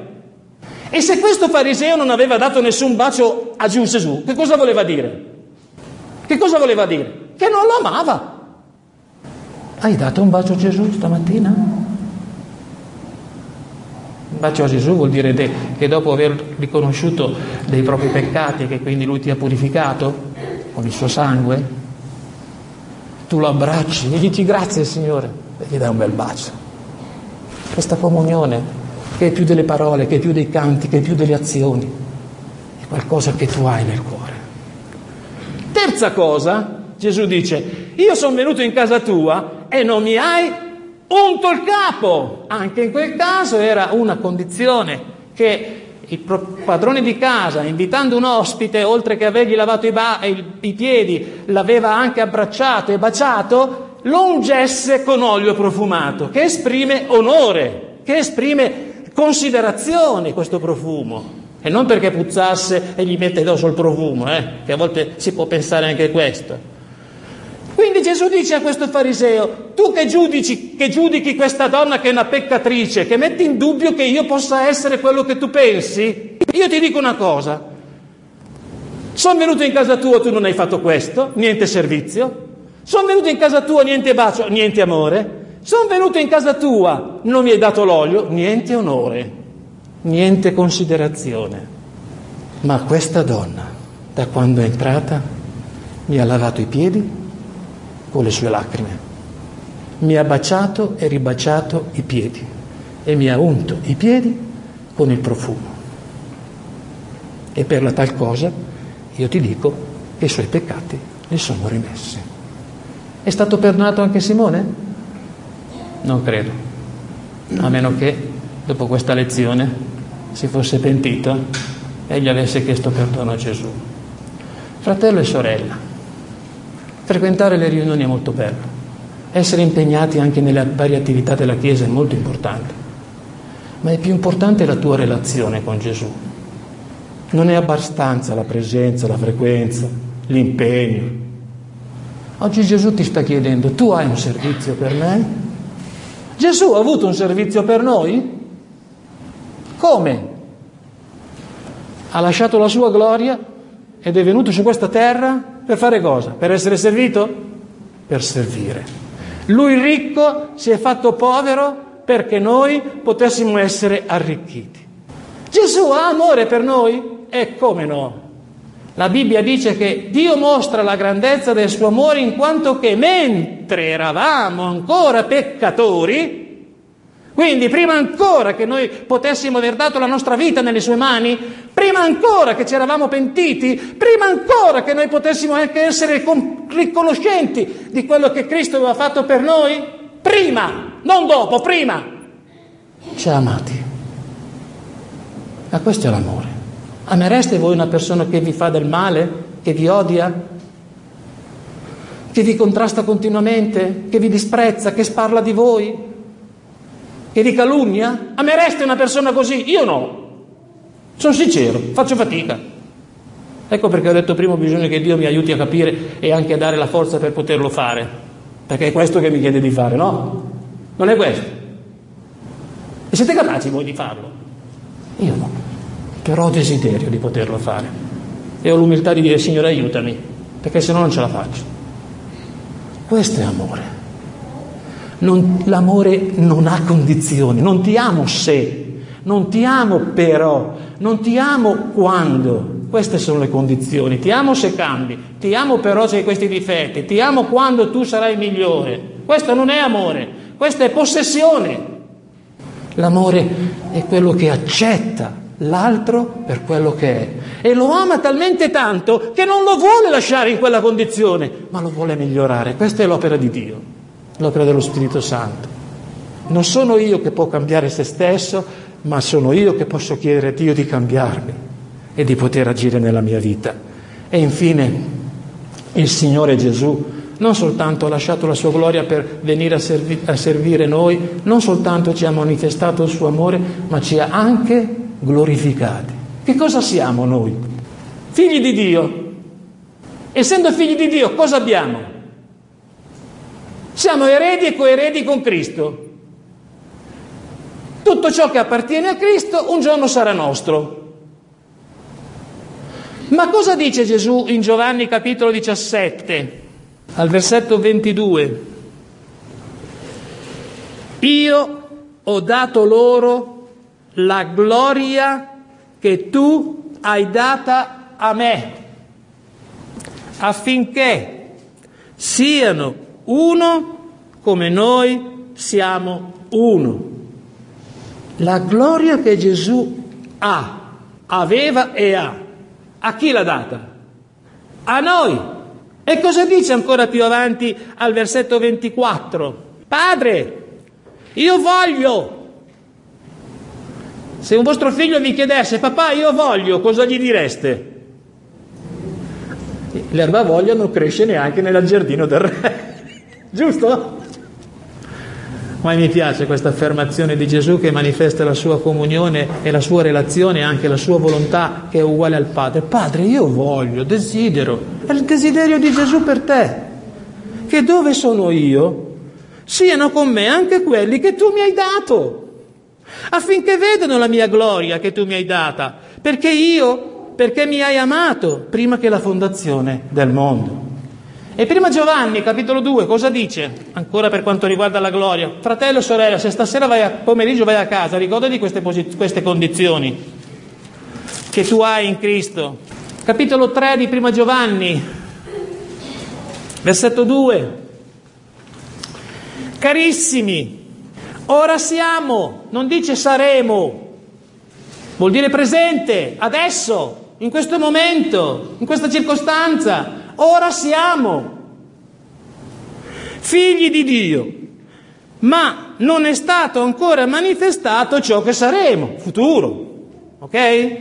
E se questo fariseo non aveva dato nessun bacio a Gesù, che cosa voleva dire? Che cosa voleva dire? Che non lo amava. Hai dato un bacio a Gesù stamattina? Un bacio a Gesù vuol dire che dopo aver riconosciuto dei propri peccati che quindi Lui ti ha purificato con il suo sangue, tu lo abbracci e dici grazie Signore e gli dai un bel bacio. Questa comunione che è più delle parole, che è più dei canti, che è più delle azioni, è qualcosa che tu hai nel cuore. Terza cosa, Gesù dice, io sono venuto in casa tua e non mi hai unto il capo. Anche in quel caso era una condizione che il padrone di casa, invitando un ospite, oltre che avergli lavato i, ba- i piedi, l'aveva anche abbracciato e baciato, lo ungesse con olio profumato, che esprime onore, che esprime considerazione questo profumo. E non perché puzzasse e gli mette addosso il profumo, eh, che a volte si può pensare anche questo. Quindi Gesù dice a questo fariseo, tu che giudici, che giudichi questa donna che è una peccatrice, che metti in dubbio che io possa essere quello che tu pensi, io ti dico una cosa, sono venuto in casa tua, tu non hai fatto questo, niente servizio, sono venuto in casa tua, niente bacio, niente amore, sono venuto in casa tua, non mi hai dato l'olio, niente onore, niente considerazione. Ma questa donna, da quando è entrata, mi ha lavato i piedi, con le sue lacrime. Mi ha baciato e ribaciato i piedi e mi ha unto i piedi con il profumo. E per la tal cosa io ti dico che i suoi peccati gli sono rimessi. È stato perdonato anche Simone? Non credo, a meno che dopo questa lezione si fosse pentito e gli avesse chiesto perdono a Gesù. Fratello e sorella, Frequentare le riunioni è molto bello, essere impegnati anche nelle varie attività della Chiesa è molto importante, ma è più importante la tua relazione con Gesù. Non è abbastanza la presenza, la frequenza, l'impegno. Oggi Gesù ti sta chiedendo, tu hai un servizio per me? Gesù ha avuto un servizio per noi? Come? Ha lasciato la sua gloria ed è venuto su questa terra per fare cosa? Per essere servito? Per servire. Lui ricco si è fatto povero perché noi potessimo essere arricchiti. Gesù ha amore per noi? E come no? La Bibbia dice che Dio mostra la grandezza del suo amore in quanto che mentre eravamo ancora peccatori, quindi prima ancora che noi potessimo aver dato la nostra vita nelle sue mani, prima ancora che ci eravamo pentiti, prima ancora che noi potessimo anche essere riconoscenti di quello che Cristo aveva fatto per noi, prima, non dopo, prima, ci ha amati. Ma questo è l'amore. Amereste voi una persona che vi fa del male, che vi odia, che vi contrasta continuamente, che vi disprezza, che sparla di voi, che vi calunnia? Amereste una persona così? Io no. Sono sincero, faccio fatica. Ecco perché ho detto prima bisogna che Dio mi aiuti a capire e anche a dare la forza per poterlo fare. Perché è questo che mi chiede di fare, no? Non è questo. E siete capaci voi di farlo? Io no. Però ho desiderio di poterlo fare. E ho l'umiltà di dire Signore aiutami, perché se no non ce la faccio. Questo è amore. Non, l'amore non ha condizioni, non ti amo se, non ti amo però, non ti amo quando. Queste sono le condizioni. Ti amo se cambi, ti amo però se hai questi difetti, ti amo quando tu sarai migliore. Questo non è amore, questa è possessione. L'amore è quello che accetta l'altro per quello che è e lo ama talmente tanto che non lo vuole lasciare in quella condizione, ma lo vuole migliorare. Questa è l'opera di Dio l'opera dello Spirito Santo. Non sono io che può cambiare se stesso, ma sono io che posso chiedere a Dio di cambiarmi e di poter agire nella mia vita. E infine il Signore Gesù non soltanto ha lasciato la sua gloria per venire a, servi- a servire noi, non soltanto ci ha manifestato il suo amore, ma ci ha anche glorificati. Che cosa siamo noi? Figli di Dio. Essendo figli di Dio, cosa abbiamo? Siamo eredi e coeredi con Cristo. Tutto ciò che appartiene a Cristo un giorno sarà nostro. Ma cosa dice Gesù in Giovanni capitolo 17, al versetto 22? Io ho dato loro la gloria che tu hai data a me, affinché siano uno come noi siamo uno. La gloria che Gesù ha, aveva e ha, a chi l'ha data? A noi. E cosa dice ancora più avanti al versetto 24? Padre, io voglio. Se un vostro figlio vi chiedesse, papà, io voglio, cosa gli direste? L'erba voglia non cresce neanche nel giardino del re. Giusto? Ma mi piace questa affermazione di Gesù che manifesta la sua comunione e la sua relazione e anche la sua volontà che è uguale al Padre. Padre, io voglio, desidero, è il desiderio di Gesù per te, che dove sono io siano con me anche quelli che tu mi hai dato, affinché vedano la mia gloria che tu mi hai data, perché io, perché mi hai amato prima che la fondazione del mondo. E prima Giovanni, capitolo 2, cosa dice? Ancora per quanto riguarda la gloria. Fratello sorella, se stasera vai a, pomeriggio vai a casa, ricordati queste, posit- queste condizioni che tu hai in Cristo. Capitolo 3 di prima Giovanni, versetto 2. Carissimi, ora siamo, non dice saremo, vuol dire presente, adesso, in questo momento, in questa circostanza. Ora siamo figli di Dio, ma non è stato ancora manifestato ciò che saremo, futuro. Ok?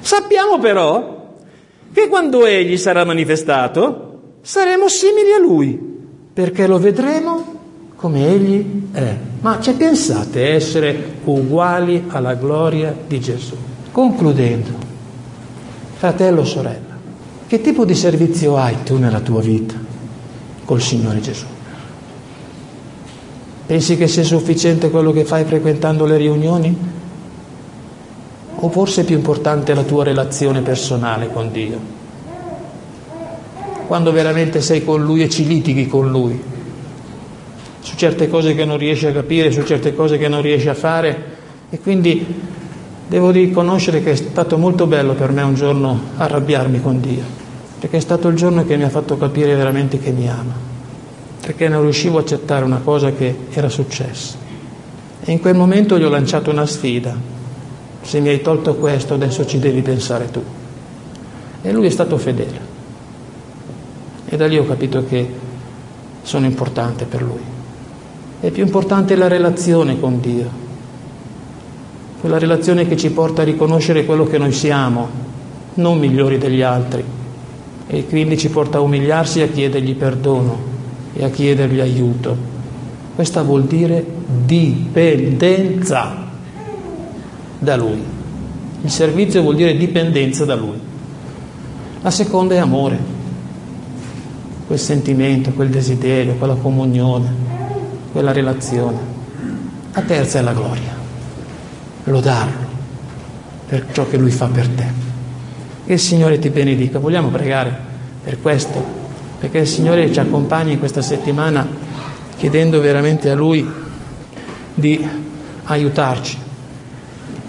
Sappiamo però che quando Egli sarà manifestato saremo simili a Lui, perché lo vedremo come Egli è. Ma ci pensate essere uguali alla gloria di Gesù? Concludendo, fratello, sorella, che tipo di servizio hai tu nella tua vita col Signore Gesù? Pensi che sia sufficiente quello che fai frequentando le riunioni? O forse è più importante la tua relazione personale con Dio? Quando veramente sei con Lui e ci litighi con Lui? Su certe cose che non riesce a capire, su certe cose che non riesce a fare e quindi devo riconoscere che è stato molto bello per me un giorno arrabbiarmi con Dio, perché è stato il giorno che mi ha fatto capire veramente che mi ama, perché non riuscivo a accettare una cosa che era successa. E in quel momento gli ho lanciato una sfida, se mi hai tolto questo adesso ci devi pensare tu. E lui è stato fedele. E da lì ho capito che sono importante per lui. È più importante la relazione con Dio quella relazione che ci porta a riconoscere quello che noi siamo, non migliori degli altri, e quindi ci porta a umiliarsi e a chiedergli perdono e a chiedergli aiuto. Questa vuol dire dipendenza da Lui. Il servizio vuol dire dipendenza da Lui. La seconda è amore, quel sentimento, quel desiderio, quella comunione, quella relazione. La terza è la gloria lodarlo per ciò che lui fa per te. Che il Signore ti benedica. Vogliamo pregare per questo, perché il Signore ci accompagna in questa settimana chiedendo veramente a Lui di aiutarci.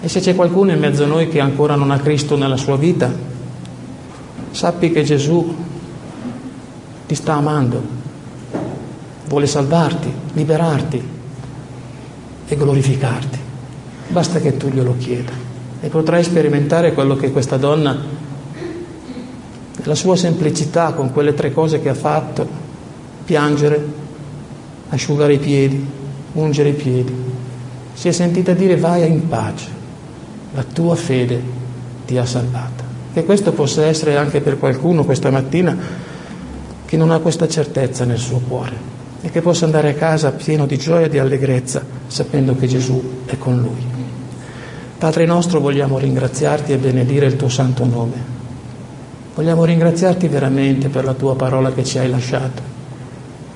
E se c'è qualcuno in mezzo a noi che ancora non ha Cristo nella sua vita, sappi che Gesù ti sta amando, vuole salvarti, liberarti e glorificarti. Basta che tu glielo chieda e potrai sperimentare quello che questa donna, la sua semplicità con quelle tre cose che ha fatto, piangere, asciugare i piedi, ungere i piedi, si è sentita dire vai in pace, la tua fede ti ha salvata. Che questo possa essere anche per qualcuno questa mattina che non ha questa certezza nel suo cuore e che possa andare a casa pieno di gioia e di allegrezza sapendo che Gesù è con lui. Padre nostro, vogliamo ringraziarti e benedire il tuo santo nome. Vogliamo ringraziarti veramente per la tua parola che ci hai lasciato,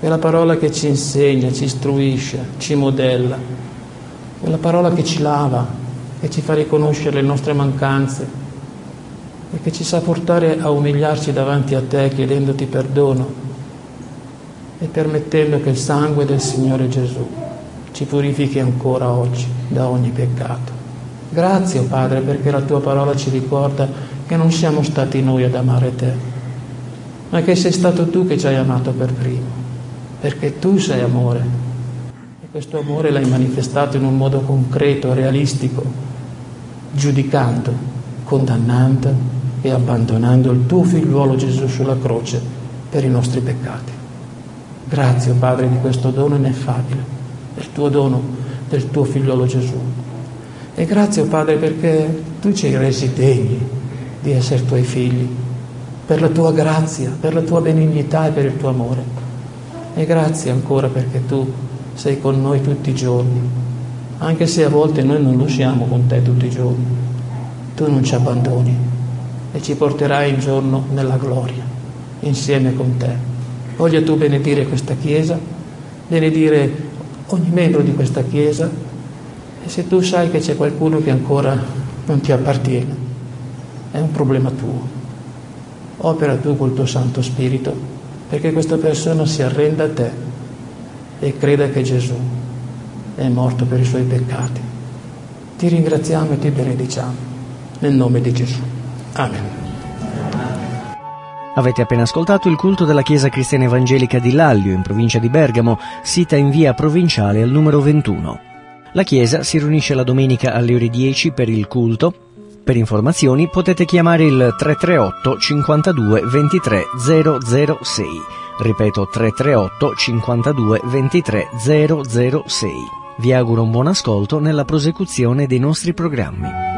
quella parola che ci insegna, ci istruisce, ci modella, quella parola che ci lava, che ci fa riconoscere le nostre mancanze e che ci sa portare a umiliarci davanti a te chiedendoti perdono e permettendo che il sangue del Signore Gesù ci purifichi ancora oggi da ogni peccato. Grazie, oh Padre, perché la tua parola ci ricorda che non siamo stati noi ad amare te, ma che sei stato tu che ci hai amato per primo, perché tu sei amore. E questo amore l'hai manifestato in un modo concreto, realistico, giudicando, condannando e abbandonando il tuo figliuolo Gesù sulla croce per i nostri peccati. Grazie, oh Padre, di questo dono ineffabile, del tuo dono, del tuo figliuolo Gesù. E grazie, oh Padre, perché tu ci hai resi degni di essere tuoi figli, per la tua grazia, per la tua benignità e per il tuo amore. E grazie ancora perché tu sei con noi tutti i giorni, anche se a volte noi non lo siamo con te tutti i giorni. Tu non ci abbandoni e ci porterai un giorno nella gloria, insieme con te. Voglia tu benedire questa Chiesa, benedire ogni membro di questa Chiesa e se tu sai che c'è qualcuno che ancora non ti appartiene, è un problema tuo. Opera tu col tuo Santo Spirito perché questa persona si arrenda a te e creda che Gesù è morto per i suoi peccati. Ti ringraziamo e ti benediciamo nel nome di Gesù. Amen. Avete appena ascoltato il culto della Chiesa Cristiana Evangelica di Lallio, in provincia di Bergamo, sita in via provinciale al numero 21. La chiesa si riunisce la domenica alle ore 10 per il culto. Per informazioni potete chiamare il 338 52 23 006. Ripeto 338 52 23 006. Vi auguro un buon ascolto nella prosecuzione dei nostri programmi.